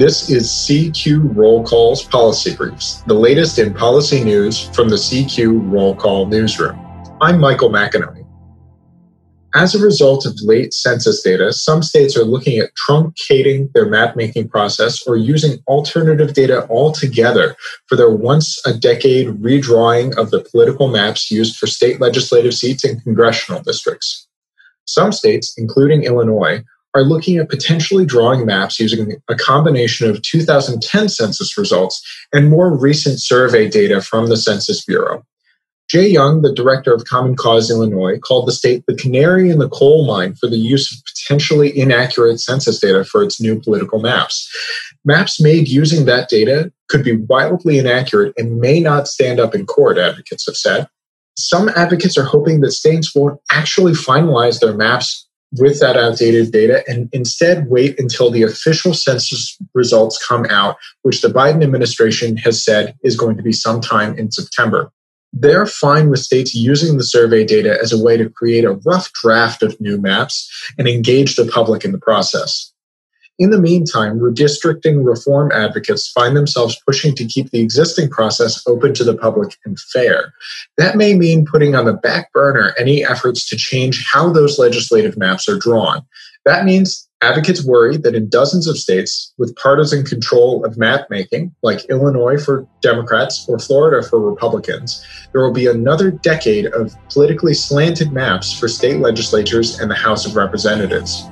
This is CQ Roll Call's Policy Briefs, the latest in policy news from the CQ Roll Call newsroom. I'm Michael Macagnone. As a result of late census data, some states are looking at truncating their map making process or using alternative data altogether for their once a decade redrawing of the political maps used for state legislative seats and congressional districts. Some states, including Illinois, are looking at potentially drawing maps using a combination of 2010 census results and more recent survey data from the Census Bureau. Jay Young, the director of Common Cause Illinois, called the state the canary in the coal mine for the use of potentially inaccurate census data for its new political maps. Maps made using that data could be wildly inaccurate and may not stand up in court, advocates have said. Some advocates are hoping that states won't actually finalize their maps with that outdated data and instead wait until the official census results come out, which the Biden administration has said is going to be sometime in September. They're fine with states using the survey data as a way to create a rough draft of new maps and engage the public in the process. In the meantime, redistricting reform advocates find themselves pushing to keep the existing process open to the public and fair. That may mean putting on the back burner any efforts to change how those legislative maps are drawn. That means advocates worry that in dozens of states with partisan control of map making, like Illinois for Democrats or Florida for Republicans, there will be another decade of politically slanted maps for state legislatures and the House of Representatives.